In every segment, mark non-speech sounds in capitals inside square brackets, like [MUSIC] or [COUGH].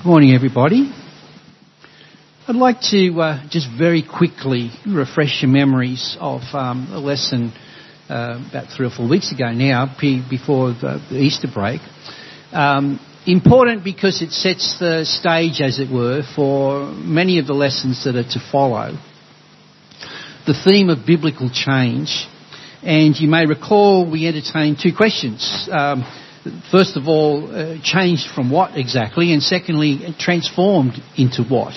Good morning, everybody. I'd like to uh, just very quickly refresh your memories of um, a lesson uh, about three or four weeks ago now, before the, the Easter break. Um, important because it sets the stage, as it were, for many of the lessons that are to follow. The theme of biblical change, and you may recall we entertained two questions. Um, first of all, uh, changed from what exactly, and secondly, transformed into what.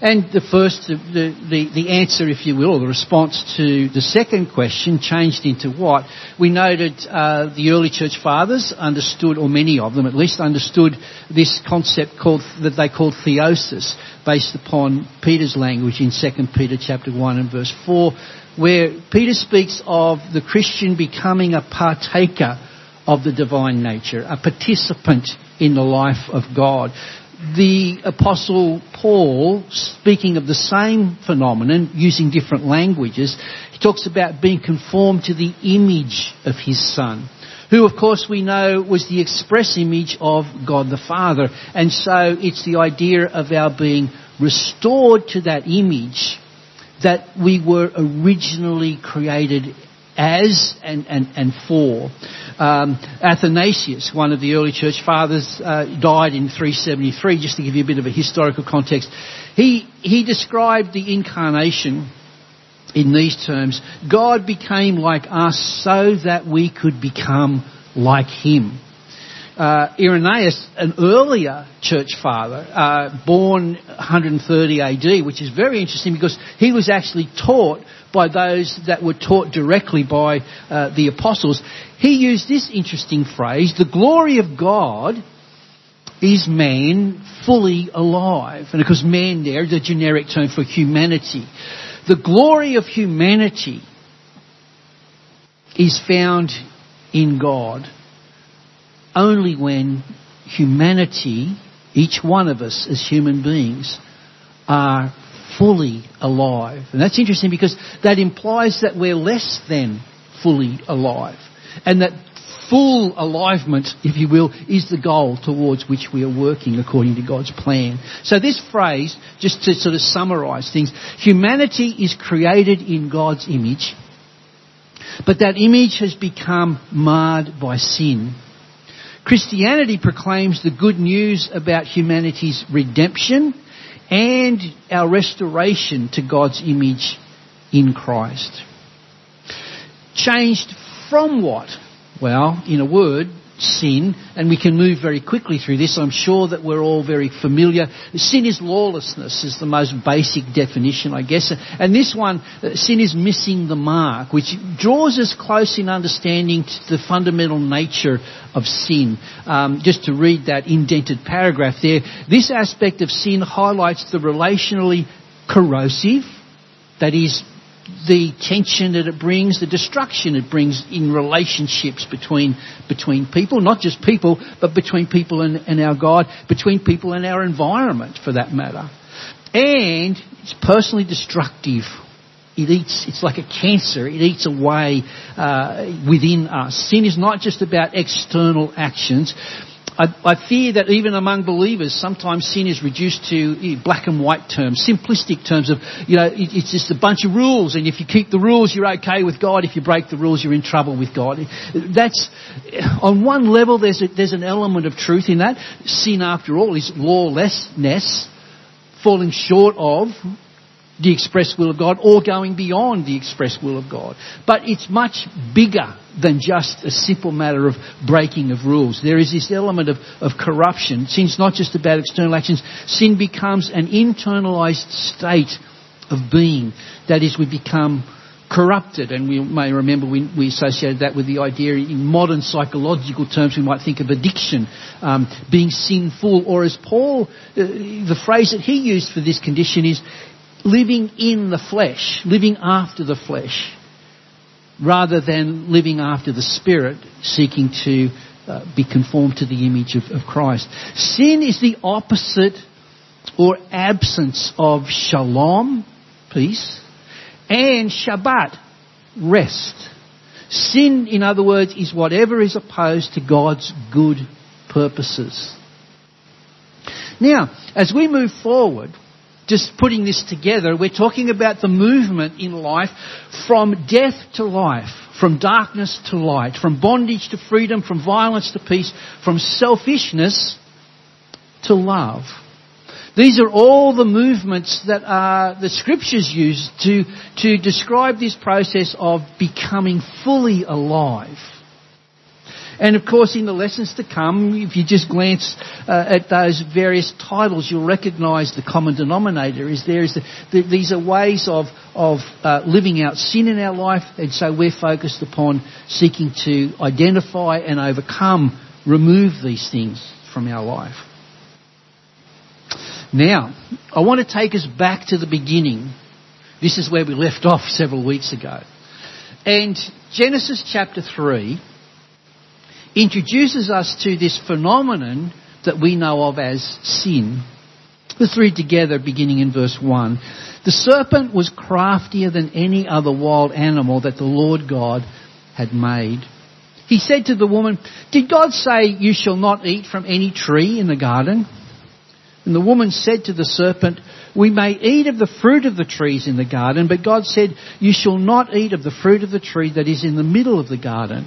And the first, the, the, the, answer, if you will, or the response to the second question, changed into what? We noted uh, the early church fathers understood, or many of them at least, understood this concept called that they called theosis, based upon Peter's language in 2 Peter chapter 1 and verse 4, where Peter speaks of the Christian becoming a partaker of the divine nature, a participant in the life of God. The apostle Paul, speaking of the same phenomenon, using different languages, he talks about being conformed to the image of his son who of course we know was the express image of God the Father. And so it's the idea of our being restored to that image that we were originally created as and, and, and for. Um, Athanasius, one of the early church fathers, uh, died in 373, just to give you a bit of a historical context. He, he described the incarnation in these terms. God became like us so that we could become like him. Uh, Irenaeus, an earlier church father, uh, born 130 AD, which is very interesting because he was actually taught by those that were taught directly by uh, the apostles. He used this interesting phrase, the glory of God is man fully alive. And of course man there is a generic term for humanity. The glory of humanity is found in God only when humanity, each one of us as human beings, are fully alive. And that's interesting because that implies that we're less than fully alive. And that full alivement, if you will, is the goal towards which we are working according to God's plan. So this phrase, just to sort of summarise things, humanity is created in God's image, but that image has become marred by sin. Christianity proclaims the good news about humanity's redemption and our restoration to God's image in Christ. Changed from what? Well, in a word, sin, and we can move very quickly through this. I'm sure that we're all very familiar. Sin is lawlessness, is the most basic definition, I guess. And this one, uh, sin is missing the mark, which draws us close in understanding the fundamental nature of sin. Um, just to read that indented paragraph there, this aspect of sin highlights the relationally corrosive, that is, the tension that it brings, the destruction it brings in relationships between, between people, not just people, but between people and, and our God, between people and our environment for that matter. And it's personally destructive. It eats, it's like a cancer. It eats away uh, within us. Sin is not just about external actions, I, I, fear that even among believers, sometimes sin is reduced to eh, black and white terms, simplistic terms of, you know, it, it's just a bunch of rules, and if you keep the rules, you're okay with God. If you break the rules, you're in trouble with God. That's, eh, on one level, there's, a, there's an element of truth in that. Sin, after all, is lawlessness, falling short of the express will of God or going beyond the express will of God. But it's much bigger than just a simple matter of breaking of rules. There is this element of, of corruption. Sin's not just about external actions. Sin becomes an internalized state of being. That is, we become corrupted, and we may remember we, we associated that with the idea in modern psychological terms we might think of addiction, um, being sinful, or as Paul, uh, the phrase that he used for this condition is living in the flesh, living after the flesh, rather than living after the Spirit, seeking to uh, be conformed to the image of, of Christ. Sin is the opposite or absence of shalom, peace, and Shabbat, rest. Sin, in other words, is whatever is opposed to God's good purposes. Now, as we move forward, just putting this together, we're talking about the movement in life from death to life, from darkness to light, from bondage to freedom, from violence to peace, from selfishness to love. These are all the movements that the scriptures use to, to describe this process of becoming fully alive. And of course, in the lessons to come, if you just glance uh, at those various titles, you'll recognise the common denominator is there is the, the, these are ways of of uh, living out sin in our life, and so we're focused upon seeking to identify and overcome, remove these things from our life. Now, I want to take us back to the beginning. This is where we left off several weeks ago. And Genesis chapter 3 introduces us to this phenomenon that we know of as sin. Let's read together beginning in verse 1. The serpent was craftier than any other wild animal that the Lord God had made. He said to the woman, Did God say you shall not eat from any tree in the garden? And the woman said to the serpent, We may eat of the fruit of the trees in the garden, but God said, You shall not eat of the fruit of the tree that is in the middle of the garden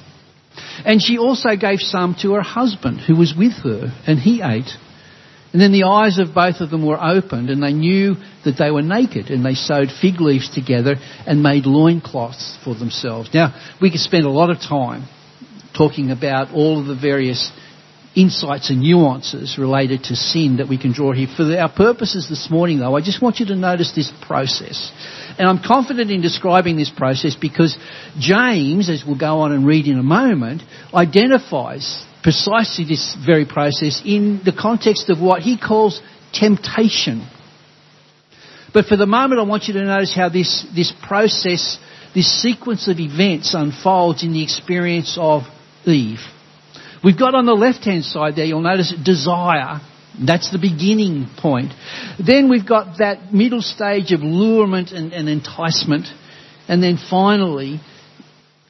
And she also gave some to her husband who was with her, and he ate. And then the eyes of both of them were opened, and they knew that they were naked, and they sewed fig leaves together and made loincloths for themselves. Now, we could spend a lot of time talking about all of the various insights and nuances related to sin that we can draw here. For our purposes this morning, though, I just want you to notice this process. And I'm confident in describing this process because James, as we'll go on and read in a moment, identifies precisely this very process in the context of what he calls temptation. But for the moment, I want you to notice how this, this process, this sequence of events unfolds in the experience of Eve. We've got on the left hand side there, you'll notice desire. That's the beginning point. Then we've got that middle stage of lurement and, and enticement. And then finally,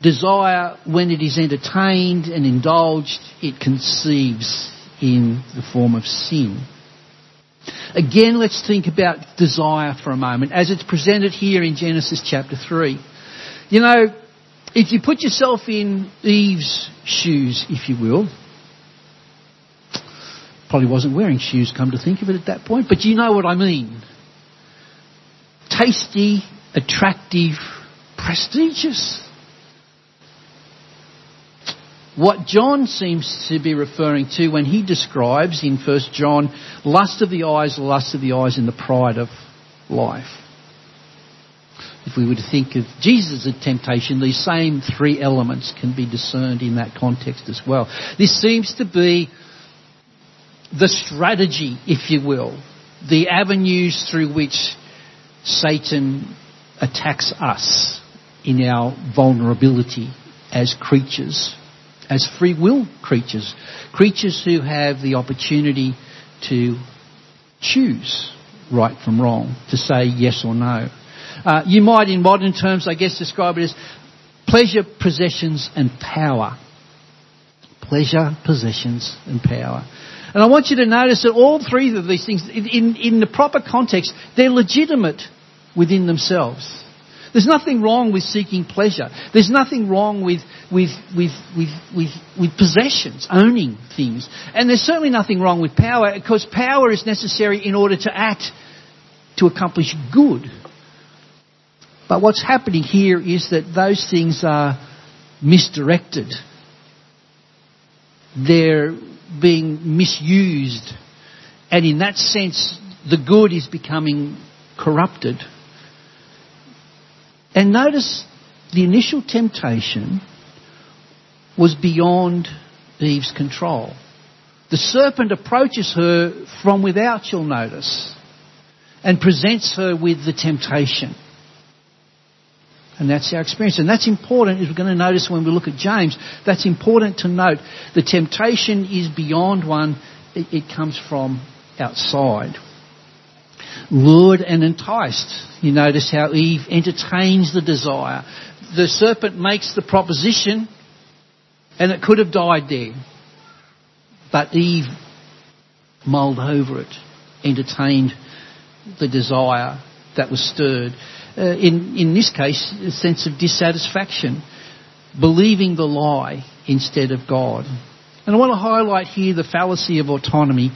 desire, when it is entertained and indulged, it conceives in the form of sin. Again, let's think about desire for a moment as it's presented here in Genesis chapter 3. You know, if you put yourself in Eve's shoes, if you will, probably wasn't wearing shoes, come to think of it at that point, but you know what I mean. Tasty, attractive, prestigious. What John seems to be referring to when he describes in 1 John lust of the eyes, lust of the eyes, and the pride of life if we were to think of Jesus temptation, these same three elements can be discerned in that context as well. This seems to be the strategy, if you will, the avenues through which Satan attacks us in our vulnerability as creatures, as free will creatures, creatures who have the opportunity to choose right from wrong, to say yes or no. Uh, you might, in modern terms, I guess, describe it as pleasure, possessions, and power. Pleasure, possessions, and power. And I want you to notice that all three of these things, in, in the proper context, they're legitimate within themselves. There's nothing wrong with seeking pleasure. There's nothing wrong with, with, with, with, with, with possessions, owning things. And there's certainly nothing wrong with power because power is necessary in order to act to accomplish good. But what's happening here is that those things are misdirected. They're being misused. And in that sense, the good is becoming corrupted. And notice the initial temptation was beyond Eve's control. The serpent approaches her from without, you'll notice. and presents her with the temptation. And that's our experience. And that's important, as we're going to notice when we look at James, that's important to note. The temptation is beyond one, it, it comes from outside. Lured and enticed. You notice how Eve entertains the desire. The serpent makes the proposition, and it could have died there. But Eve mulled over it, entertained the desire that was stirred uh, in, in this case, a sense of dissatisfaction, believing the lie instead of God. And I want to highlight here the fallacy of autonomy.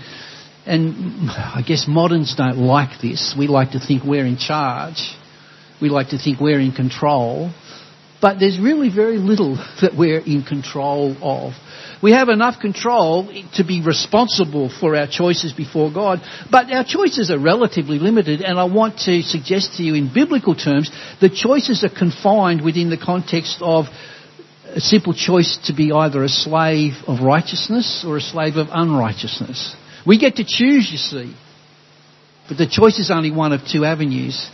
And I guess moderns don't like this. We like to think we're in charge. We like to think we're in control. But there's really very little [LAUGHS] that we're in control of. We have enough control to be responsible for our choices before God, but our choices are relatively limited, and I want to suggest to you in biblical terms, the choices are confined within the context of a simple choice to be either a slave of righteousness or a slave of unrighteousness. We get to choose, you see. But the choice is only one of two avenues.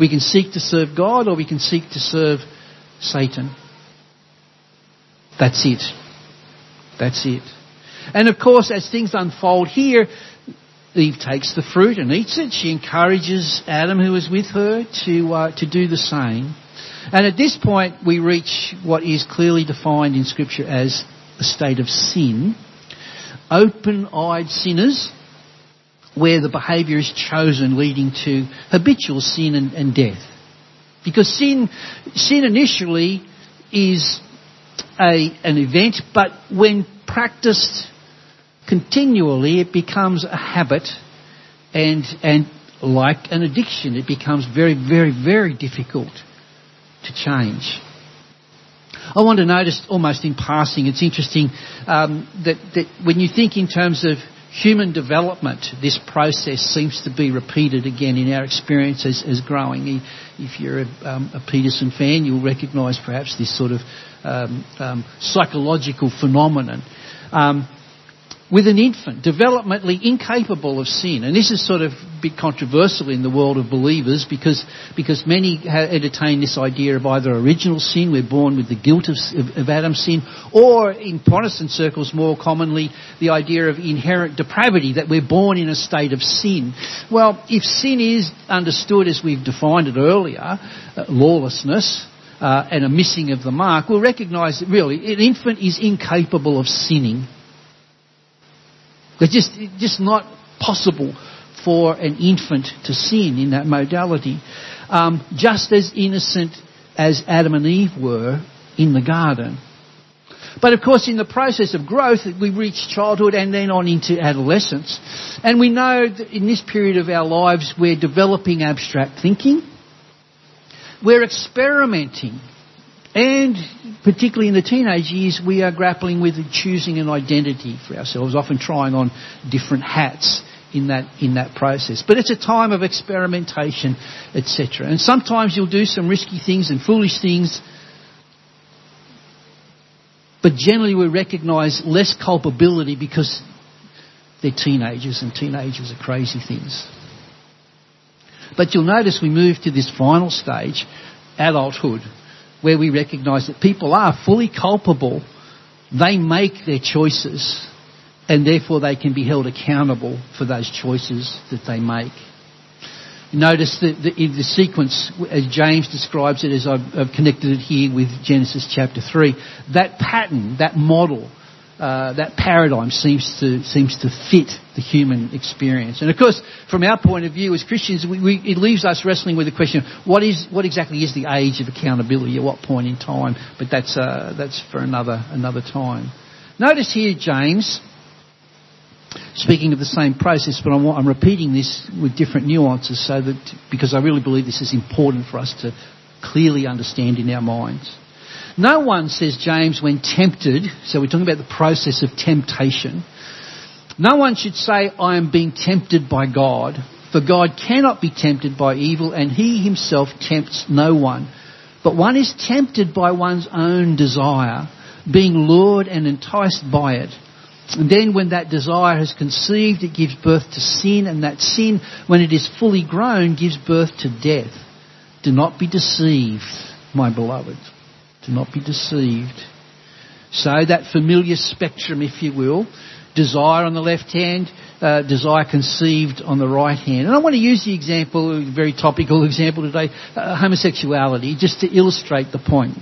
We can seek to serve God or we can seek to serve Satan. That's it. That's it. And of course, as things unfold here, Eve takes the fruit and eats it. She encourages Adam, who is with her, to uh, to do the same. And at this point, we reach what is clearly defined in Scripture as a state of sin. Open-eyed sinners, where the behaviour is chosen, leading to habitual sin and, and death. Because sin, sin initially is a, an event, but when practiced continually, it becomes a habit and, and like an addiction, it becomes very, very, very difficult to change. I want to notice almost in passing, it's interesting um, that, that when you think in terms of human development, this process seems to be repeated again in our experience as, as growing. If you're a, um, a Peterson fan, you'll recognise perhaps this sort of um, um, psychological phenomenon. With an infant, developmentally incapable of sin. And this is sort of a bit controversial in the world of believers because, because many entertain this idea of either original sin, we're born with the guilt of, of Adam's sin, or in Protestant circles more commonly, the idea of inherent depravity, that we're born in a state of sin. Well, if sin is understood as we've defined it earlier, uh, lawlessness, uh, and a missing of the mark, we'll recognise that really an infant is incapable of sinning. It's just, just not possible for an infant to sin in that modality. Um, just as innocent as Adam and Eve were in the garden. But of course, in the process of growth, we reach childhood and then on into adolescence. And we know that in this period of our lives, we're developing abstract thinking. We're experimenting and particularly in the teenage years, we are grappling with choosing an identity for ourselves, often trying on different hats in that in that process. But it's a time of experimentation, etc. And sometimes you'll do some risky things and foolish things. But generally we recognise less culpability because they're teenagers and teenagers are crazy things. But you'll notice we move to this final stage, adulthood where we recognize that people are fully culpable. They make their choices and therefore they can be held accountable for those choices that they make. Notice that in the sequence, as James describes it, as I've connected it here with Genesis chapter 3, that pattern, that model, uh, that paradigm seems to seems to fit the human experience. And of course, from our point of view as Christians, we, we, it leaves us wrestling with the question: what is what exactly is the age of accountability at what point in time? But that's uh, that's for another another time. Notice here, James. Speaking of the same process, but I'm, I'm repeating this with different nuances, so that because I really believe this is important for us to clearly understand in our minds. No one, says James, when tempted, so we're talking about the process of temptation, no one should say, I am being tempted by God, for God cannot be tempted by evil, and he himself tempts no one. But one is tempted by one's own desire, being lured and enticed by it. And then when that desire has conceived, it gives birth to sin, and that sin, when it is fully grown, gives birth to death. Do not be deceived, my beloved. Do not be deceived. So that familiar spectrum, if you will, desire on the left hand, uh, desire conceived on the right hand. And I want to use the example, a very topical example today, uh, homosexuality, just to illustrate the point.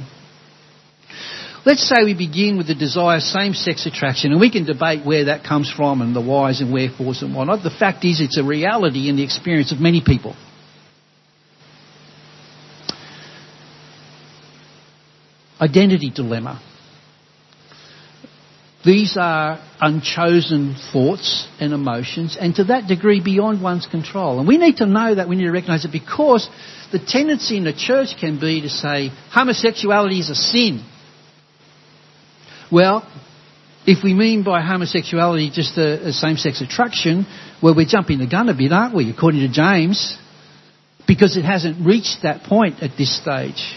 Let's say we begin with the desire same-sex attraction, and we can debate where that comes from and the whys and wherefores and whatnot. The fact is it's a reality in the experience of many people. Identity dilemma. These are unchosen thoughts and emotions, and to that degree beyond one's control. And we need to know that, we need to recognise it because the tendency in the church can be to say homosexuality is a sin. Well, if we mean by homosexuality just a, a same-sex attraction, well, we're jumping the gun a bit, aren't we, according to James? Because it hasn't reached that point at this stage.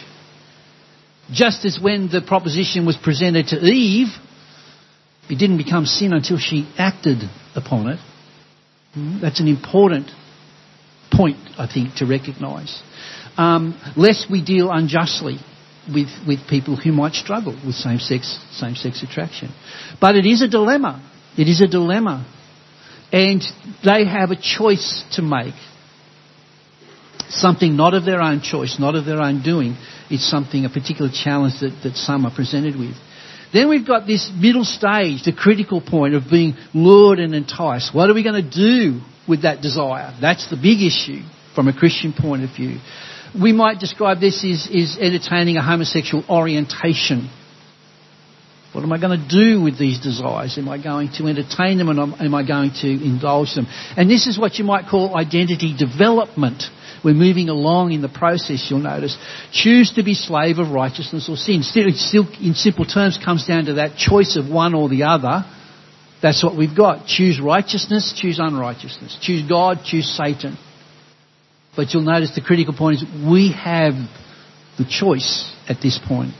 Just as when the proposition was presented to Eve, it didn't become sin until she acted upon it. Hmm? That's an important point, I think, to recognise. Um, lest we deal unjustly with, with people who might struggle with same-sex, same-sex attraction. But it is a dilemma. It is a dilemma. And they have a choice to make. Something not of their own choice, not of their own doing. It's something, a particular challenge that, that some are presented with. Then we've got this middle stage, the critical point of being lured and enticed. What are we going to do with that desire? That's the big issue from a Christian point of view. We might describe this as, as entertaining a homosexual orientation. What am I going to do with these desires? Am I going to entertain them and am I going to indulge them? And this is what you might call identity development. We're moving along in the process, you'll notice. Choose to be slave of righteousness or sin. Still, in simple terms, comes down to that choice of one or the other. That's what we've got. Choose righteousness, choose unrighteousness. Choose God, choose Satan. But you'll notice the critical point is we have the choice at this point.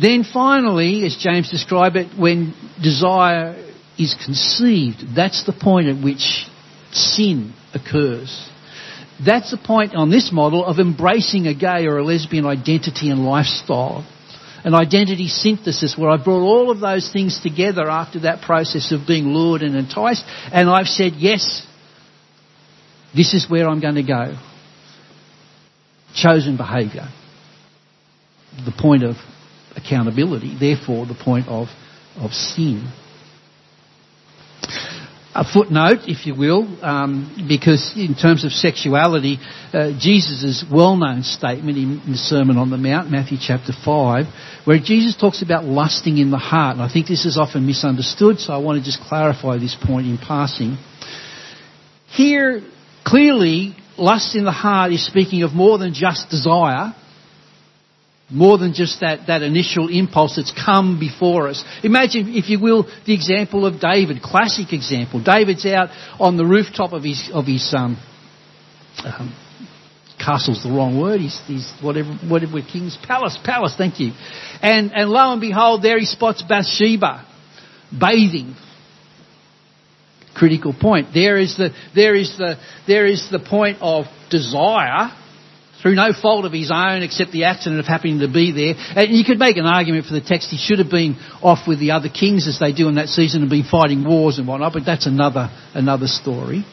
Then finally, as James described it, when desire is conceived, that's the point at which sin occurs. That's the point on this model of embracing a gay or a lesbian identity and lifestyle. An identity synthesis where I brought all of those things together after that process of being lured and enticed and I've said, yes, this is where I'm going to go. Chosen behaviour. The point of accountability, therefore the point of, of sin a footnote, if you will, um, because in terms of sexuality, uh, Jesus' well-known statement in, in, the Sermon on the Mount, Matthew chapter 5, where Jesus talks about lusting in the heart. And I think this is often misunderstood, so I want to just clarify this point in passing. Here, clearly, lust in the heart is speaking of more than just desire, more than just that, that initial impulse that's come before us. Imagine, if you will, the example of David, classic example. David's out on the rooftop of his, of his um, um, castle's the wrong word. He's, he's whatever, whatever king's palace, palace. Thank you. And and lo and behold, there he spots Bathsheba bathing. Critical point. There is the there is the there is the point of desire through no fault of his own except the accident of happening to be there. And you could make an argument for the text. He should have been off with the other kings as they do in that season and been fighting wars and whatnot, but that's another, another story.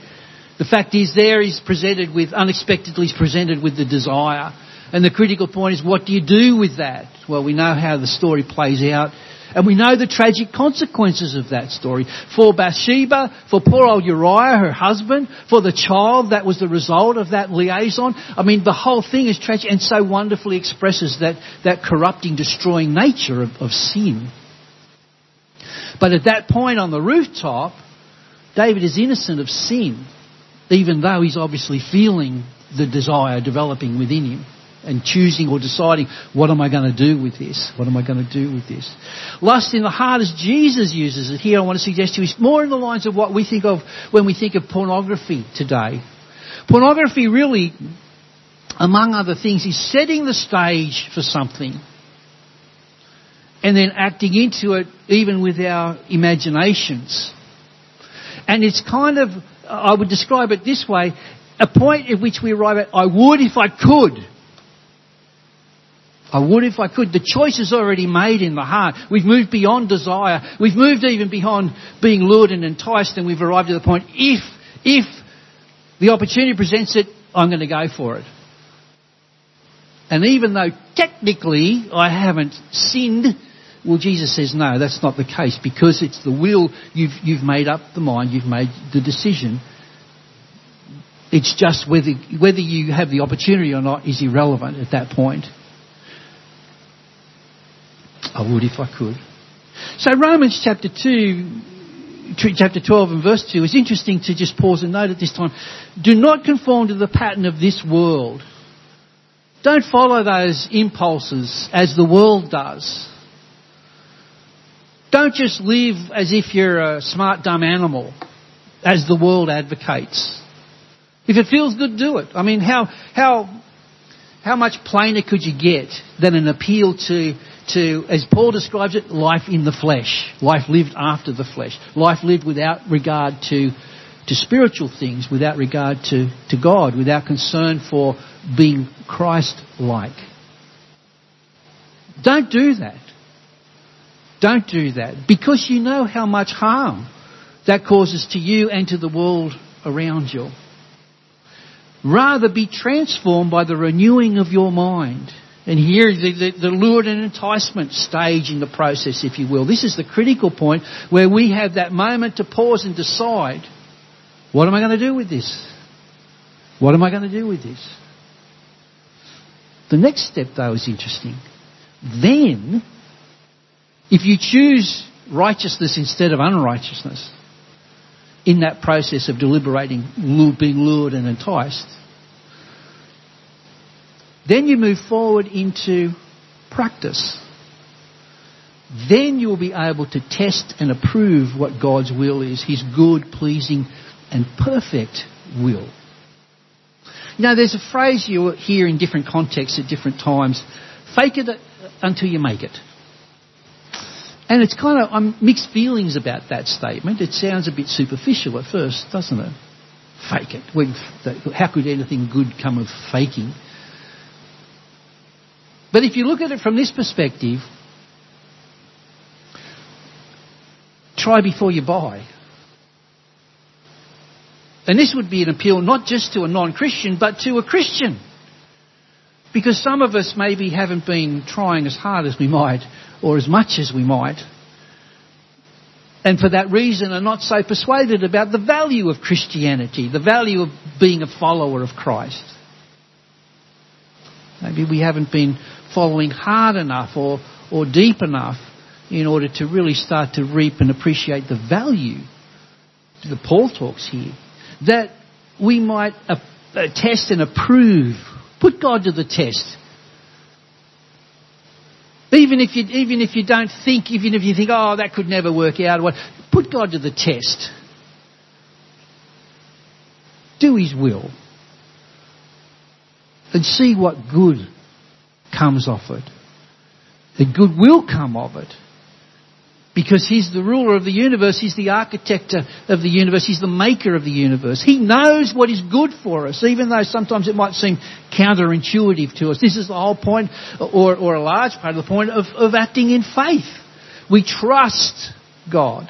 The fact is there he's presented with, unexpectedly he's presented with the desire. And the critical point is what do you do with that? Well, we know how the story plays out and we know the tragic consequences of that story. For Bathsheba, for poor old Uriah, her husband, for the child that was the result of that liaison. I mean, the whole thing is tragic and so wonderfully expresses that, that corrupting, destroying nature of, of sin. But at that point on the rooftop, David is innocent of sin, even though he's obviously feeling the desire developing within him and choosing or deciding, what am I going to do with this? What am I going to do with this? Lust in the heart as Jesus uses it here, I want to suggest to you, is more in the lines of what we think of when we think of pornography today. Pornography really, among other things, is setting the stage for something. and then acting into it even with our imaginations. And it's kind of, I would describe it this way, a point at which we arrive at, I would if I could. Oh, I would if I could. The choice is already made in the heart. We've moved beyond desire. We've moved even beyond being lured and enticed and we've arrived at the point, if, if the opportunity presents it, I'm going to go for it. And even though technically I haven't sinned, well, Jesus says no, that's not the case because it's the will. You've, you've made up the mind. You've made the decision. It's just whether, whether you have the opportunity or not is irrelevant at that point. I would if I could. So Romans chapter 2, chapter 12 and verse 2 is interesting to just pause and note at this time. Do not conform to the pattern of this world. Don't follow those impulses as the world does. Don't just live as if you're a smart dumb animal as the world advocates. If it feels good, do it. I mean, how, how, how much plainer could you get than an appeal to, to, as Paul describes it, life in the flesh, life lived after the flesh, life lived without regard to, to spiritual things, without regard to, to God, without concern for being Christ-like. Don't do that. Don't do that because you know how much harm that causes to you and to the world around you. Rather be transformed by the renewing of your mind. And here, the, the, the lured and enticement stage in the process, if you will. This is the critical point where we have that moment to pause and decide, what am I going to do with this? What am I going to do with this? The next step, though, is interesting. Then, if you choose righteousness instead of unrighteousness, in that process of deliberating, being lured and enticed, then you move forward into practice. Then you will be able to test and approve what God's will is, His good, pleasing, and perfect will. Now, there's a phrase you hear in different contexts at different times fake it until you make it. And it's kind of I'm mixed feelings about that statement. It sounds a bit superficial at first, doesn't it? Fake it. How could anything good come of faking? But if you look at it from this perspective, try before you buy. And this would be an appeal not just to a non-Christian, but to a Christian. Because some of us maybe haven't been trying as hard as we might, or as much as we might. And for that reason are not so persuaded about the value of Christianity, the value of being a follower of Christ. Maybe we haven't been following hard enough or, or deep enough in order to really start to reap and appreciate the value that Paul talks here that we might test and approve. Put God to the test. Even if you, even if you don't think, even if you think, oh, that could never work out, put God to the test. Do His will. And see what good comes of it. The good will come of it. Because he's the ruler of the universe, he's the architect of the universe, he's the maker of the universe. He knows what is good for us, even though sometimes it might seem counterintuitive to us. This is the whole point, or, or a large part of the point, of, of acting in faith. We trust God.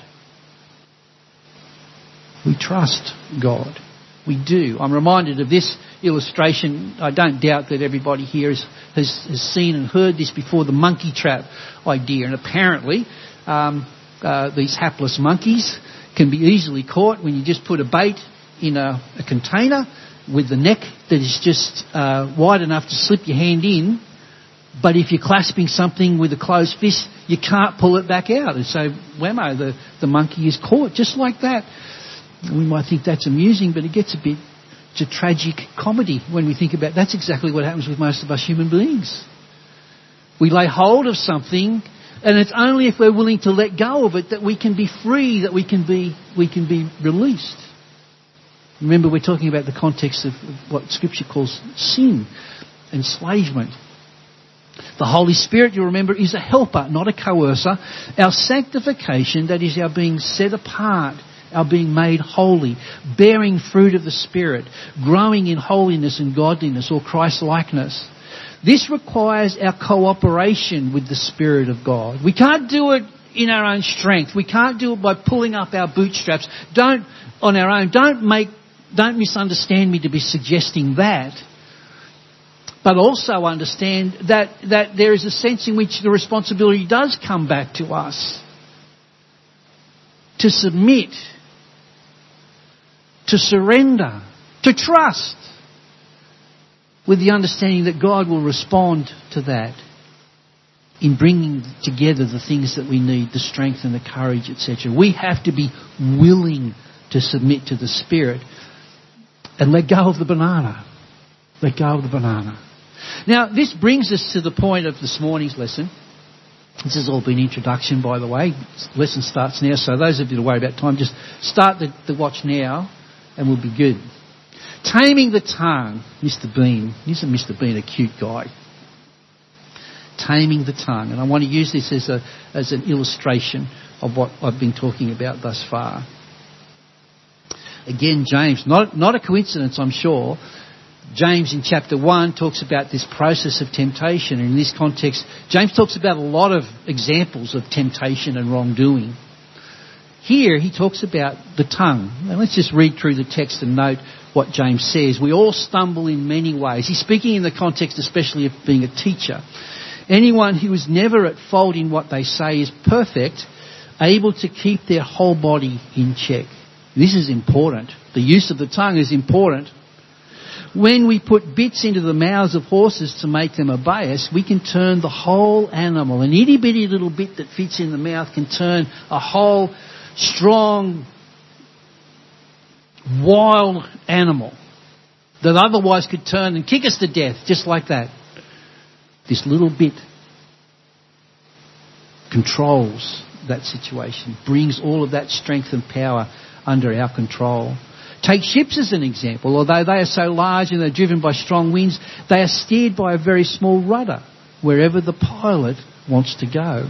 We trust God. We do. I'm reminded of this illustration. I don't doubt that everybody here has, has, has seen and heard this before, the monkey trap idea. And apparently, um, uh, these hapless monkeys can be easily caught when you just put a bait in a, a container with the neck that is just uh, wide enough to slip your hand in. But if you're clasping something with a closed fist, you can't pull it back out. And so, whammo, the, the monkey is caught just like that. We might think that's amusing, but it gets a bit a tragic comedy when we think about that's exactly what happens with most of us human beings. We lay hold of something and it's only if we're willing to let go of it that we can be free, that we can be, we can be released. Remember, we're talking about the context of what Scripture calls sin, enslavement. The Holy Spirit, you remember, is a helper, not a coercer. Our sanctification, that is our being set apart, our being made holy, bearing fruit of the Spirit, growing in holiness and godliness or Christ likeness. This requires our cooperation with the Spirit of God. We can't do it in our own strength. We can't do it by pulling up our bootstraps. Don't, on our own, don't make, don't misunderstand me to be suggesting that but also understand that, that there is a sense in which the responsibility does come back to us to submit, to surrender, to trust, with the understanding that God will respond to that in bringing together the things that we need, the strength and the courage, etc. We have to be willing to submit to the Spirit and let go of the banana. Let go of the banana. Now, this brings us to the point of this morning's lesson. This has all been introduction, by the way. Lesson starts now, so those of you that worry about time, just start the, the watch now, and we'll be good. Taming the tongue, Mr. Bean. Isn't Mr. Bean a cute guy? Taming the tongue, and I want to use this as a as an illustration of what I've been talking about thus far. Again, James, not not a coincidence, I'm sure, James in chapter 1 talks about this process of temptation. And in this context, James talks about a lot of examples of temptation and wrongdoing. Here, he talks about the tongue. And let's just read through the text and note what James says. We all stumble in many ways. He's speaking in the context especially of being a teacher. Anyone who is never at fault in what they say is perfect, able to keep their whole body in check. This is important. The use of the tongue is important when we put bits into the mouths of horses to make them obey us, we can turn the whole animal. An itty bitty little bit that fits in the mouth can turn a whole strong, wild animal that otherwise could turn and kick us to death, just like that. This little bit controls that situation, brings all of that strength and power under our control. Take ships as an example. Although they are so large and they're driven by strong winds, they are steered by a very small rudder wherever the pilot wants to go.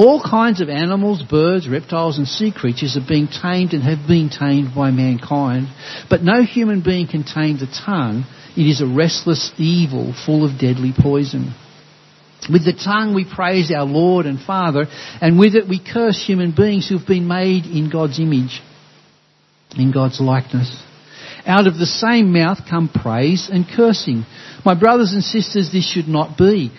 All kinds of animals, birds, reptiles, and sea creatures are being tamed and have been tamed by mankind, but no human being can tame the tongue. It is a restless evil full of deadly poison. With the tongue we praise our Lord and Father, and with it we curse human beings who have been made in God's image, in God's likeness. Out of the same mouth come praise and cursing. My brothers and sisters, this should not be.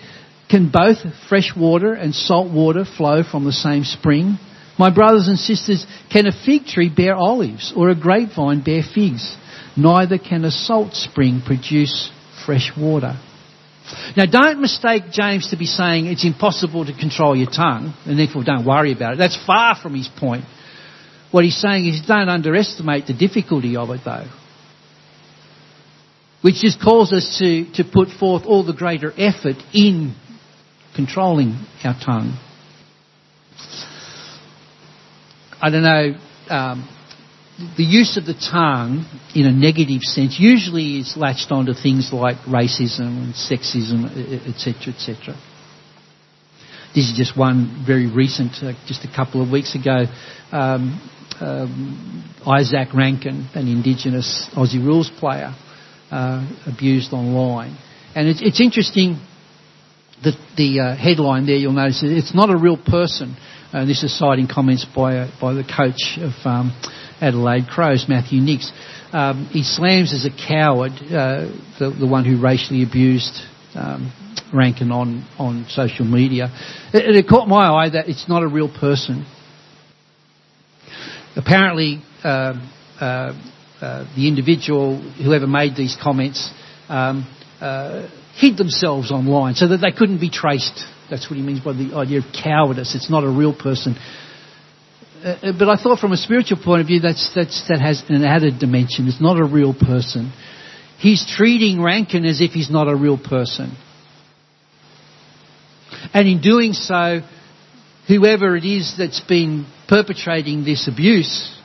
Can both fresh water and salt water flow from the same spring? My brothers and sisters, can a fig tree bear olives or a grapevine bear figs? Neither can a salt spring produce fresh water. Now, don't mistake James to be saying it's impossible to control your tongue, and therefore don't worry about it. That's far from his point. What he's saying is don't underestimate the difficulty of it, though. Which just calls us to, to put forth all the greater effort in controlling our tongue. I don't know. Um, the use of the tongue in a negative sense usually is latched onto things like racism and sexism, etc., etc. This is just one very recent, uh, just a couple of weeks ago. Um, um, Izak Rankine, an Indigenous Aussie rules player, uh, abused online, and it's, it's interesting. The, the uh, headline there, you'll notice it's not a real person. Uh, this is citing comments by by the coach of um, Adelaide Crows, Matthew Nicks. Um, he slams as a coward uh, the, the, one who racially abused um, Rankine on, on social media. It, it, caught my eye that it's not a real person. Apparently, uh, uh, uh the individual, whoever made these comments, um, uh, hid themselves online so that they couldn't be traced. That's what he means by the idea of cowardice. It's not a real person uh, but I thought from a spiritual point of view, that's, that's, that has an added dimension. It's not a real person. He's treating Rankine as if he's not a real person. And in doing so, whoever it is that's been perpetrating this abuse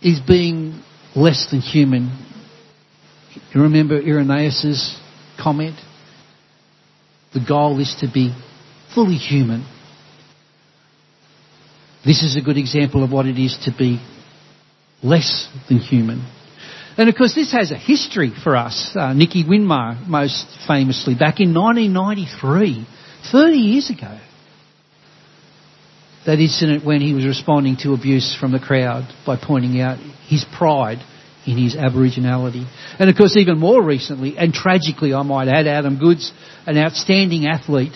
is being less than human. You remember Irenaeus' comment? The goal is to be fully human. This is a good example of what it is to be less than human. And of course, this has a history for us. Uh, Nicky Winmar, most famously, back in 1993, 30 years ago. That incident when he was responding to abuse from the crowd by pointing out his pride in his Aboriginality. And of course, even more recently, and tragically I might add, Adam Goodes, an outstanding athlete,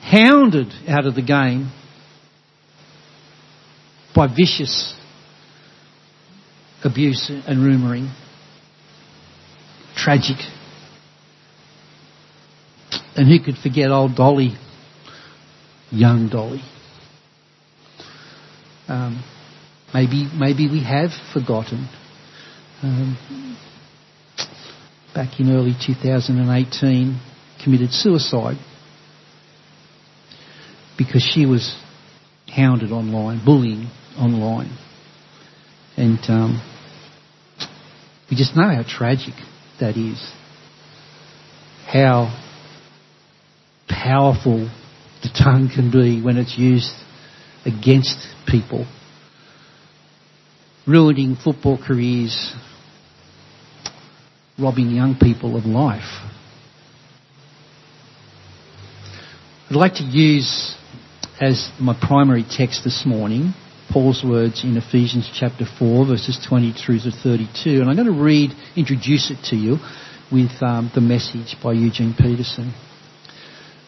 hounded out of the game by vicious abuse and rumouring. Tragic. And who could forget old Dolly, young Dolly? Um, maybe, maybe we have forgotten. Um, back in early 2018, committed suicide because she was hounded online, bullying online. And um, we just know how tragic that is. How powerful the tongue can be when it's used against people. Ruining football careers, robbing young people of life. I'd like to use as my primary text this morning Paul's words in Ephesians chapter 4, verses 23 to 32. And I'm going to read, introduce it to you with um, the message by Eugene Peterson.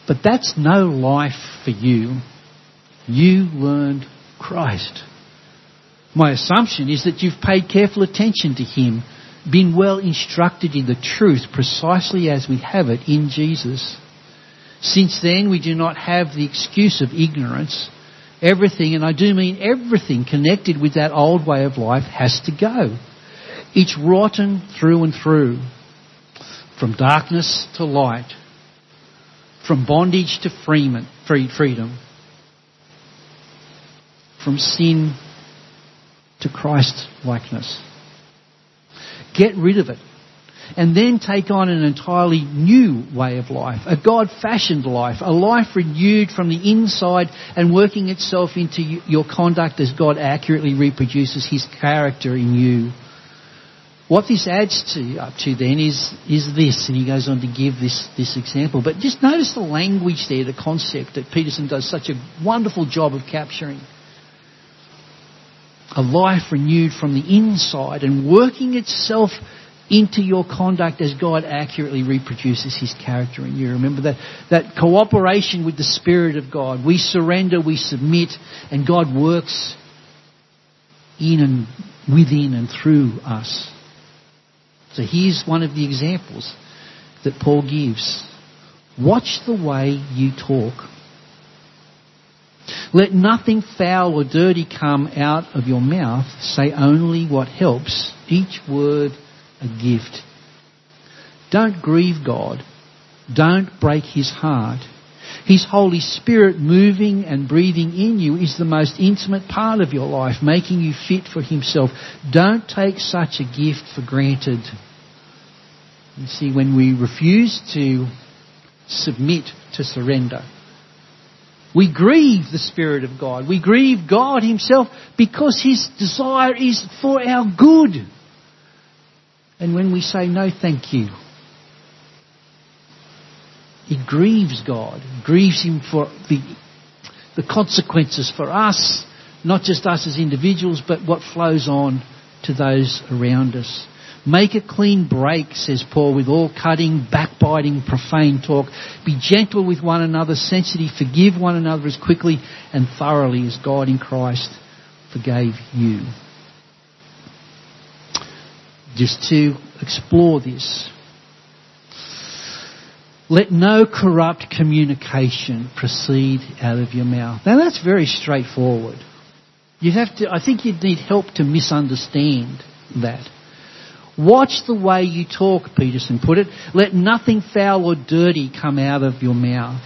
But that's no life for you. You learned Christ. My assumption is that you've paid careful attention to Him, been well instructed in the truth precisely as we have it in Jesus. Since then, we do not have the excuse of ignorance. Everything, and I do mean everything connected with that old way of life has to go. It's rotten through and through. From darkness to light. From bondage to freedom. From sin to Christ likeness. Get rid of it and then take on an entirely new way of life, a God fashioned life, a life renewed from the inside and working itself into your conduct as God accurately reproduces His character in you. What this adds to up to then is is this, and he goes on to give this this example. But just notice the language there, the concept that Peterson does such a wonderful job of capturing. A life renewed from the inside and working itself into your conduct as God accurately reproduces His character in you. Remember that, that cooperation with the Spirit of God. We surrender, we submit, and God works in and within and through us. So here's one of the examples that Paul gives. Watch the way you talk. Let nothing foul or dirty come out of your mouth. Say only what helps. Each word a gift. Don't grieve God. Don't break His heart. His Holy Spirit moving and breathing in you is the most intimate part of your life, making you fit for Himself. Don't take such a gift for granted. You see, when we refuse to submit to surrender, we grieve the Spirit of God. We grieve God Himself because His desire is for our good. And when we say no thank you, it grieves God, it grieves Him for the, the consequences for us, not just us as individuals, but what flows on to those around us. Make a clean break, says Paul, with all cutting, backbiting, profane talk. Be gentle with one another, sensitive, forgive one another as quickly and thoroughly as God in Christ forgave you just to explore this. Let no corrupt communication proceed out of your mouth. Now that's very straightforward. You have to, I think you'd need help to misunderstand that. Watch the way you talk, Peterson put it. Let nothing foul or dirty come out of your mouth.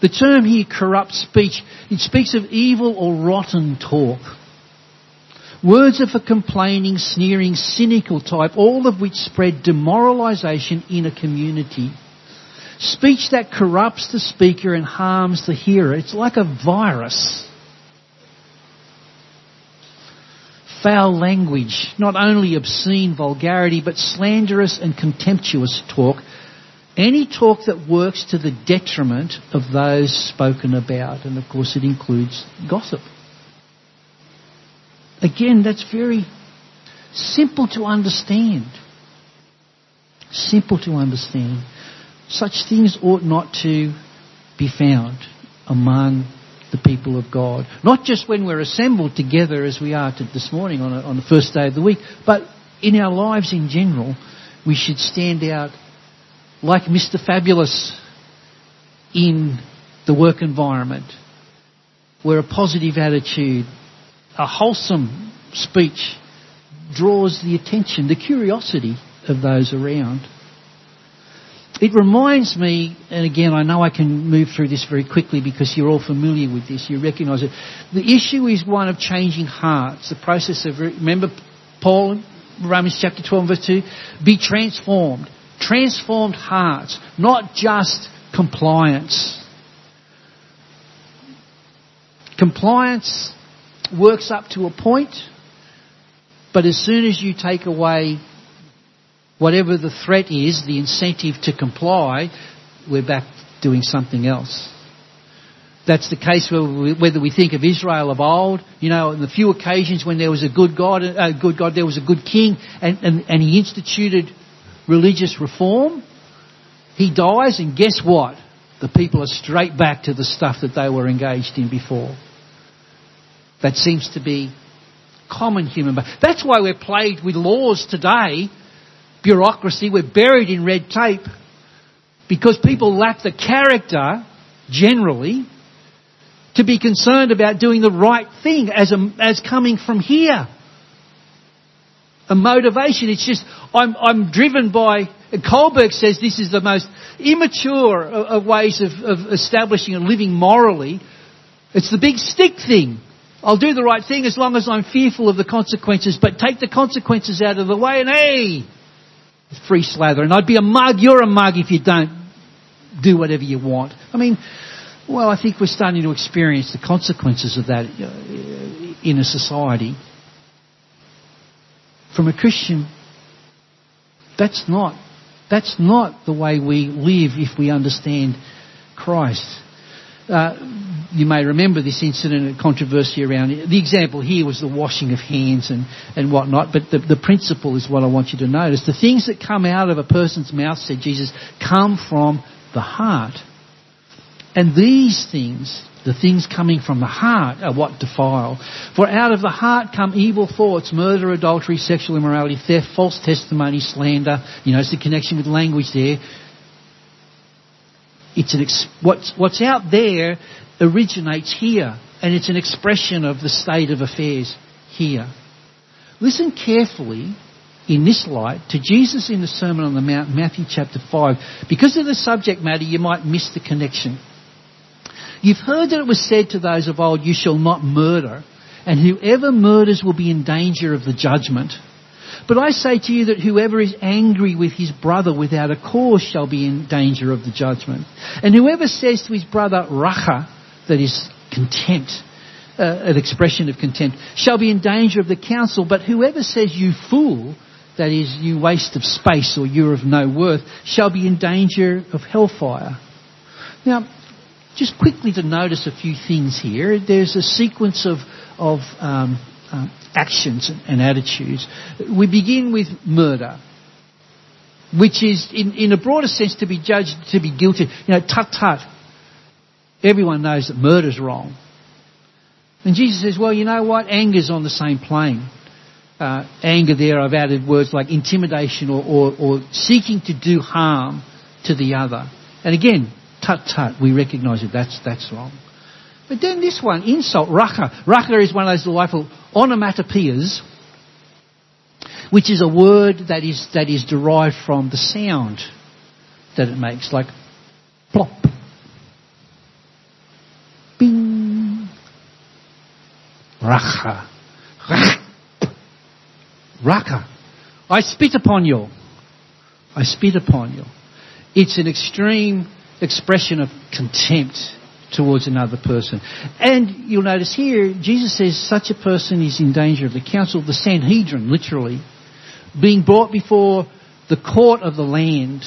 The term here, corrupt speech, it speaks of evil or rotten talk. Words of a complaining, sneering, cynical type, all of which spread demoralisation in a community. Speech that corrupts the speaker and harms the hearer. It's like a virus. Foul language, not only obscene vulgarity, but slanderous and contemptuous talk. Any talk that works to the detriment of those spoken about. And of course it includes gossip. Again, that's very simple to understand. Simple to understand. Such things ought not to be found among the people of God. Not just when we're assembled together as we are this morning on, a, on the first day of the week, but in our lives in general, we should stand out like Mr. Fabulous in the work environment, where a positive attitude, a wholesome speech draws the attention, the curiosity of those around. It reminds me, and again, I know I can move through this very quickly because you're all familiar with this, you recognise it. The issue is one of changing hearts, the process of, remember Paul, Romans chapter 12 verse 2? Be transformed. Transformed hearts, not just compliance. Compliance works up to a point, but as soon as you take away whatever the threat is, the incentive to comply, we're back doing something else. That's the case whether we think of Israel of old, you know, in the few occasions when there was a good God, a uh, good God, there was a good king, and, and, and he instituted religious reform. He dies, and guess what? The people are straight back to the stuff that they were engaged in before. That seems to be common human. That's why we're plagued with laws today, bureaucracy, we're buried in red tape, because people lack the character, generally, to be concerned about doing the right thing as, a, as coming from here. A motivation, it's just, I'm, I'm driven by, Kohlberg says this is the most immature of, of ways of, of establishing and living morally. It's the big stick thing. I'll do the right thing as long as I'm fearful of the consequences, but take the consequences out of the way and hey, free slather. And I'd be a mug, you're a mug if you don't do whatever you want. I mean, well, I think we're starting to experience the consequences of that uh, in a society. From a Christian, that's not, that's not the way we live if we understand Christ. Uh, you may remember this incident and controversy around it. The example here was the washing of hands and, and whatnot, but the, the principle is what I want you to notice. The things that come out of a person's mouth, said Jesus, come from the heart. And these things, the things coming from the heart, are what defile. For out of the heart come evil thoughts, murder, adultery, sexual immorality, theft, false testimony, slander. You know, it's the connection with language there it's an ex- what's, what's out there originates here, and it's an expression of the state of affairs here. Listen carefully in this light to Jesus in the Sermon on the Mount, Matthew chapter 5. Because of the subject matter, you might miss the connection. You've heard that it was said to those of old, You shall not murder, and whoever murders will be in danger of the judgment. But I say to you that whoever is angry with his brother without a cause shall be in danger of the judgment. And whoever says to his brother, Racha, that is contempt, uh, an expression of contempt, shall be in danger of the council. But whoever says, you fool, that is, you waste of space or you're of no worth, shall be in danger of hellfire. Now, just quickly to notice a few things here. There's a sequence of, of um, uh, actions and attitudes. We begin with murder, which is, in, in a broader sense, to be judged to be guilty. You know, tut tut. Everyone knows that murder's wrong. And Jesus says, well, you know what? Anger's on the same plane. Uh, anger there, I've added words like intimidation or, or, or seeking to do harm to the other. And again, tut tut, we recognise that that's, that's wrong. But then this one, insult, raka. Raka is one of those delightful onomatopoeias, which is a word that is, that is derived from the sound that it makes, like plop, bing, raka, raka. I spit upon you. I spit upon you. It's an extreme expression of contempt towards another person. And you'll notice here, Jesus says such a person is in danger of the council the Sanhedrin, literally, being brought before the court of the land.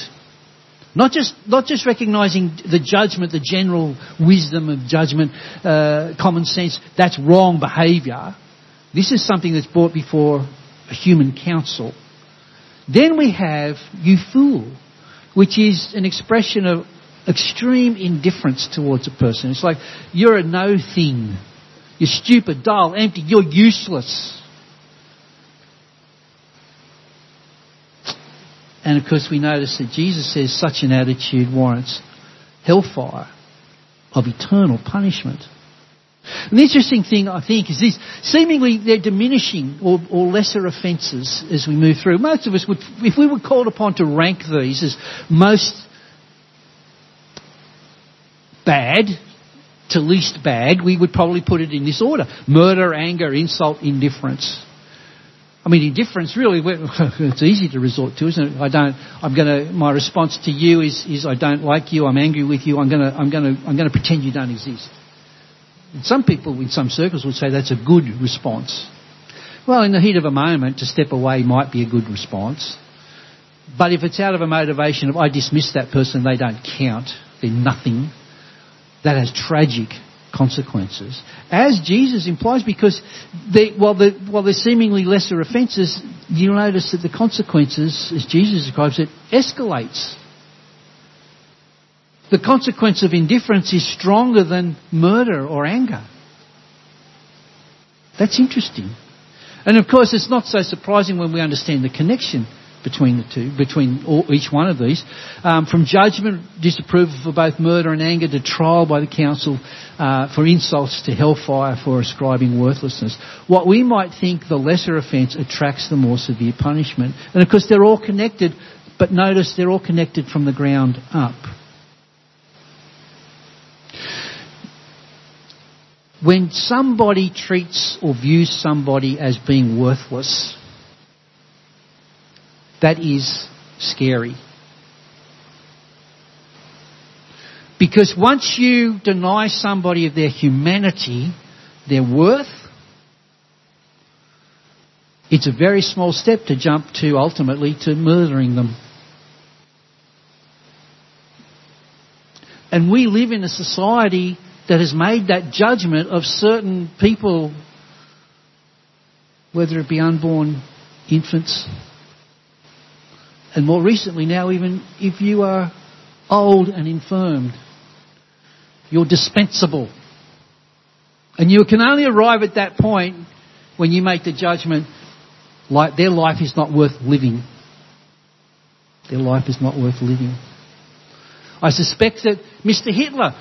Not just, not just recognizing the judgment, the general wisdom of judgment, uh, common sense, that's wrong behaviour. This is something that's brought before a human council. Then we have you fool, which is an expression of extreme indifference towards a person. It's like, you're a no thing. You're stupid, dull, empty, you're useless. And of course we notice that Jesus says such an attitude warrants hellfire of eternal punishment. An interesting thing, I think, is this. Seemingly they're diminishing or, or, lesser offences as we move through. Most of us would, if we were called upon to rank these as most bad to least bad, we would probably put it in this order. Murder, anger, insult, indifference. I mean, indifference really, [LAUGHS] it's easy to resort to, isn't it? I don't, I'm gonna, my response to you is, is I don't like you, I'm angry with you, I'm gonna, I'm gonna, I'm gonna pretend you don't exist. And some people in some circles would say that's a good response. Well, in the heat of a moment, to step away might be a good response. But if it's out of a motivation of, I dismiss that person, they don't count, they're nothing, that has tragic consequences. As Jesus implies, because they, while, the, while they're seemingly lesser offences, you'll notice that the consequences, as Jesus describes it, escalates. The consequence of indifference is stronger than murder or anger. That's interesting. And of course, it's not so surprising when we understand the connection between the two, between all, each one of these. Um, from judgment, disapproval for both murder and anger, to trial by the council uh, for insults, to hellfire for ascribing worthlessness. What we might think the lesser offence attracts the more severe punishment. And of course, they're all connected, but notice they're all connected from the ground up. When somebody treats or views somebody as being worthless, that is scary. Because once you deny somebody of their humanity, their worth, it's a very small step to jump to ultimately to murdering them. And we live in a society that has made that judgment of certain people, whether it be unborn infants and more recently now, even if you are old and infirmed, you're dispensable. And you can only arrive at that point when you make the judgment like their life is not worth living. Their life is not worth living. I suspect that Mr. Hitler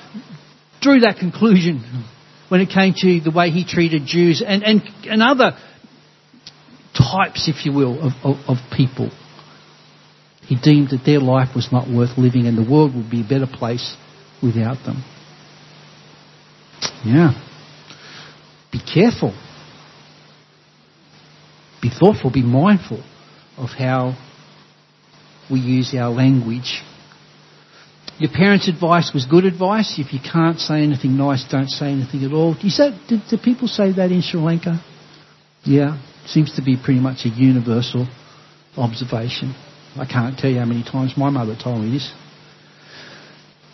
drew that conclusion when it came to the way he treated Jews and, and, and other types, if you will, of, of, of people. He deemed that their life was not worth living and the world would be a better place without them. Yeah. Be careful. Be thoughtful, be mindful of how we use our language. Your parents' advice was good advice. If you can't say anything nice, don't say anything at all. Do, say, do, do people say that in Sri Lanka? Yeah, seems to be pretty much a universal observation. I can't tell you how many times my mother told me this.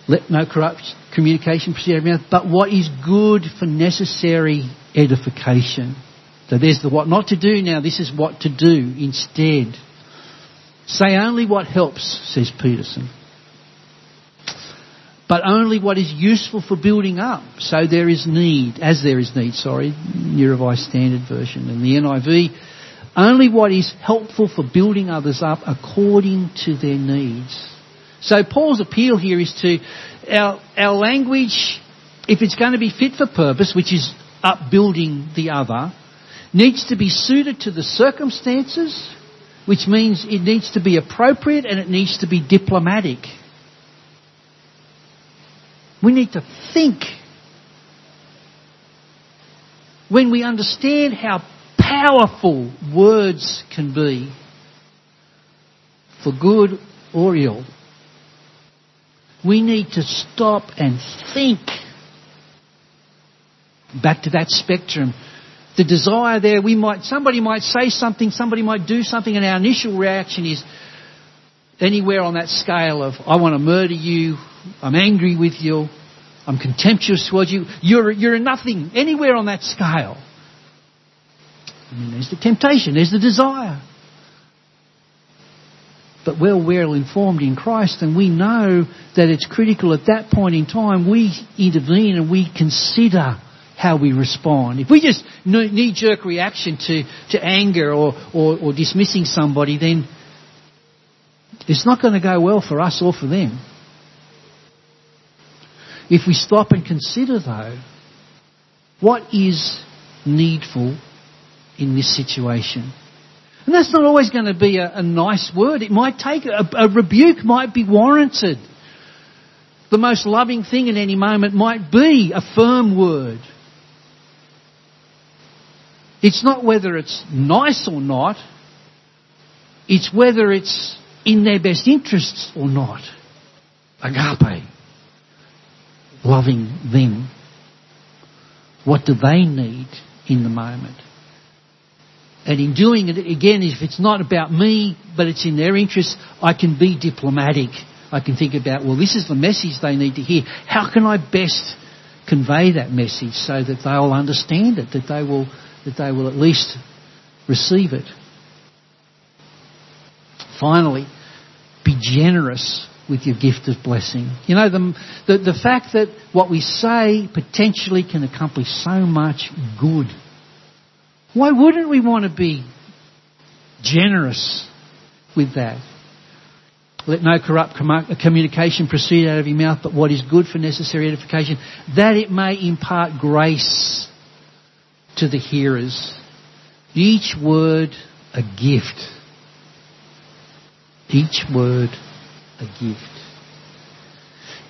Let no corrupt communication proceed out of mouth, but what is good for necessary edification. So there's the what not to do now, this is what to do instead. Say only what helps, says Peterson. But only what is useful for building up. So there is need, as there is need, sorry, New Revised Standard Version. And the NIV only what is helpful for building others up according to their needs. So Paul's appeal here is to our, our language, if it's going to be fit for purpose, which is upbuilding the other, needs to be suited to the circumstances, which means it needs to be appropriate and it needs to be diplomatic. We need to think. When we understand how powerful words can be, for good or ill, we need to stop and think. Back to that spectrum. The desire there, we might, somebody might say something, somebody might do something, and our initial reaction is anywhere on that scale of, I want to murder you, I'm angry with you, I'm contemptuous towards you, you're, you're nothing, anywhere on that scale. I mean, there's the temptation, there's the desire but we're well informed in Christ and we know that it's critical at that point in time we intervene and we consider how we respond. If we just knee-jerk reaction to, to anger or, or, or dismissing somebody, then it's not going to go well for us or for them. If we stop and consider though, what is needful in this situation? And that's not always going to be a, a nice word. It might take, a, a rebuke might be warranted. The most loving thing in any moment might be a firm word. It's not whether it's nice or not. It's whether it's in their best interests or not. Agape. Loving them. What do they need in the moment? And in doing it, again, if it's not about me, but it's in their interest, I can be diplomatic. I can think about, well, this is the message they need to hear. How can I best convey that message so that they'll understand it, that they will, that they will at least receive it? Finally, be generous with your gift of blessing. You know, the, the, the fact that what we say potentially can accomplish so much good why wouldn't we want to be generous with that? Let no corrupt communication proceed out of your mouth, but what is good for necessary edification, that it may impart grace to the hearers. Each word a gift. Each word a gift.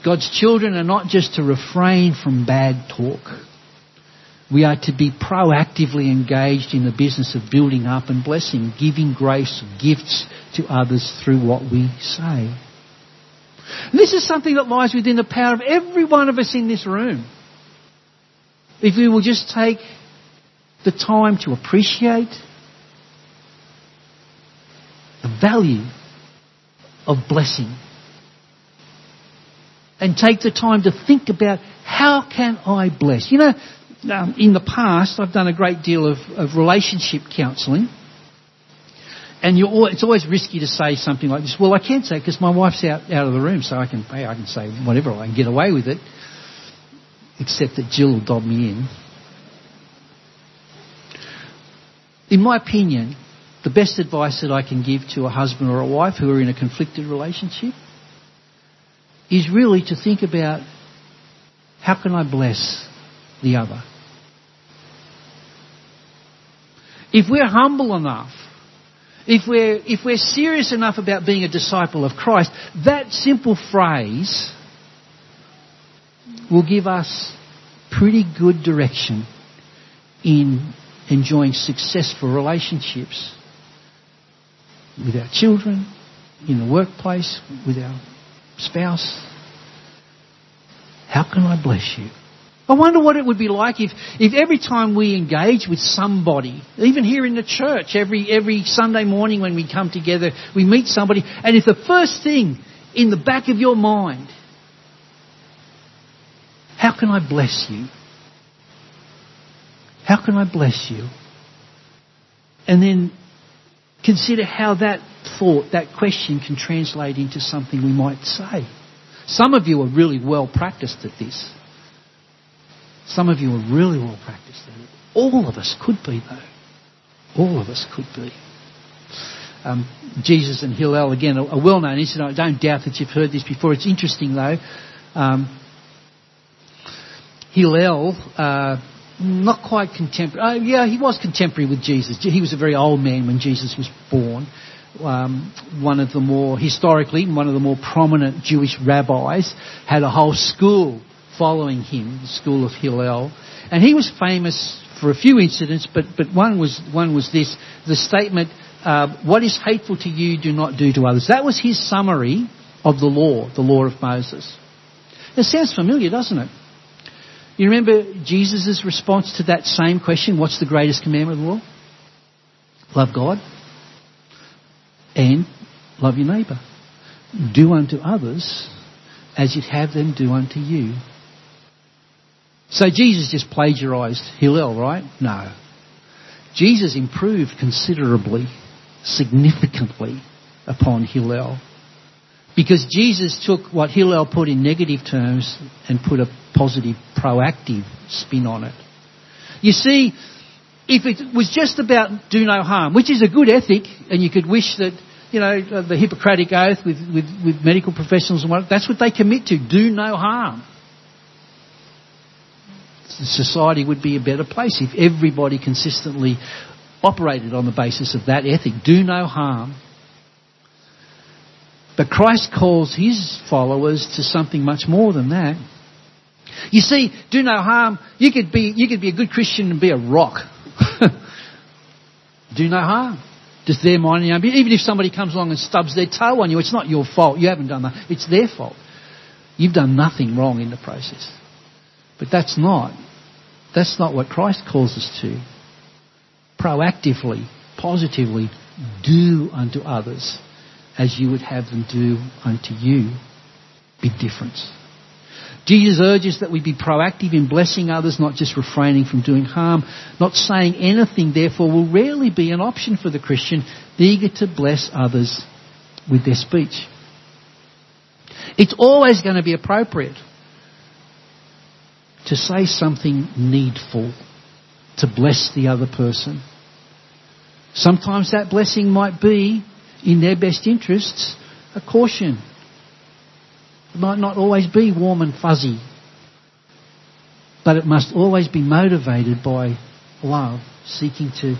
God's children are not just to refrain from bad talk. We are to be proactively engaged in the business of building up and blessing, giving grace, gifts to others through what we say. And this is something that lies within the power of every one of us in this room. If we will just take the time to appreciate the value of blessing and take the time to think about how can I bless? You know, um, in the past, I've done a great deal of, of relationship counselling. And it's always risky to say something like this. Well, I can't say because my wife's out, out of the room, so I can, hey, I can say whatever, I can get away with it. Except that Jill will dob me in. In my opinion, the best advice that I can give to a husband or a wife who are in a conflicted relationship is really to think about how can I bless the other. If we're humble enough, if we're, if we're serious enough about being a disciple of Christ, that simple phrase will give us pretty good direction in enjoying successful relationships with our children, in the workplace, with our spouse. How can I bless you? I wonder what it would be like if, if every time we engage with somebody, even here in the church, every, every Sunday morning when we come together, we meet somebody, and if the first thing in the back of your mind, how can I bless you? How can I bless you? And then consider how that thought, that question can translate into something we might say. Some of you are really well practiced at this. Some of you are really well practiced at it. All of us could be, though. All of us could be. um, Jesus and Hillel, again, a, a well-known incident. I don't doubt that you've heard this before. It's interesting though. Um, Hillel, uh, not quite contemporary. Uh, yeah, he was contemporary with Jesus. He was a very old man when Jesus was born. Um, one of the more historically, one of the more prominent Jewish rabbis had a whole school following him, the school of Hillel, and he was famous for a few incidents, but but one was one was this: the statement, uh, "What is hateful to you, do not do to others." That was his summary of the law, the law of Moses. It sounds familiar, doesn't it? You remember Jesus' response to that same question, what's the greatest commandment of the law? Love God and love your neighbour. Do unto others as you'd have them do unto you. So Jesus just plagiarized Hillel, right? No. Jesus improved considerably, significantly upon Hillel. Because Jesus took what Hillel put in negative terms and put a positive, proactive spin on it. You see, if it was just about do no harm, which is a good ethic, and you could wish that, you know, the Hippocratic Oath with, with, with medical professionals and what, that's what they commit to, do no harm. Society would be a better place if everybody consistently operated on the basis of that ethic, do no harm. But Christ calls his followers to something much more than that. You see, do no harm. You could be, you could be a good Christian and be a rock. [LAUGHS] do no harm. Just their mind, know, even if somebody comes along and stubs their toe on you, it's not your fault. You haven't done that. It's their fault. You've done nothing wrong in the process. But that's not, that's not what Christ calls us to. Proactively, positively, do unto others as you would have them do unto you. Big difference. Jesus urges that we be proactive in blessing others, not just refraining from doing harm. Not saying anything, therefore, will rarely be an option for the Christian, eager to bless others with their speech. It's always going to be appropriate to say something needful to bless the other person. Sometimes that blessing might be in their best interests, a caution. It might not always be warm and fuzzy, but it must always be motivated by love, seeking to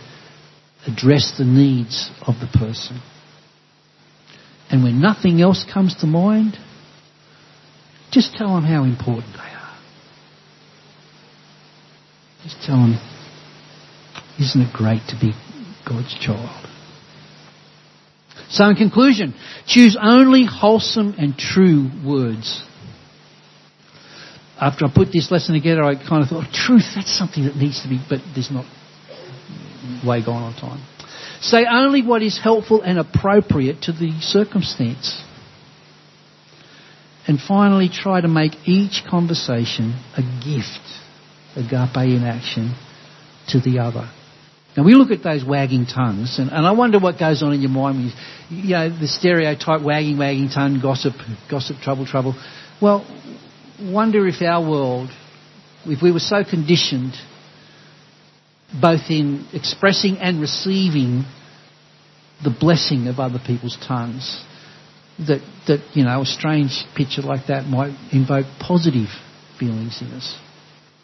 address the needs of the person. And when nothing else comes to mind, just tell them how important they are. Just tell them, isn't it great to be God's child? So in conclusion, choose only wholesome and true words. After I put this lesson together, I kind of thought, oh, truth, that's something that needs to be, but there's not way gone on time. Say only what is helpful and appropriate to the circumstance. And finally, try to make each conversation a gift, agape in action, to the other. Now we look at those wagging tongues, and, and I wonder what goes on in your mind when you, you know, the stereotype wagging, wagging tongue, gossip, gossip, trouble, trouble. Well, wonder if our world, if we were so conditioned, both in expressing and receiving the blessing of other people's tongues, that, that, you know, a strange picture like that might invoke positive feelings in us.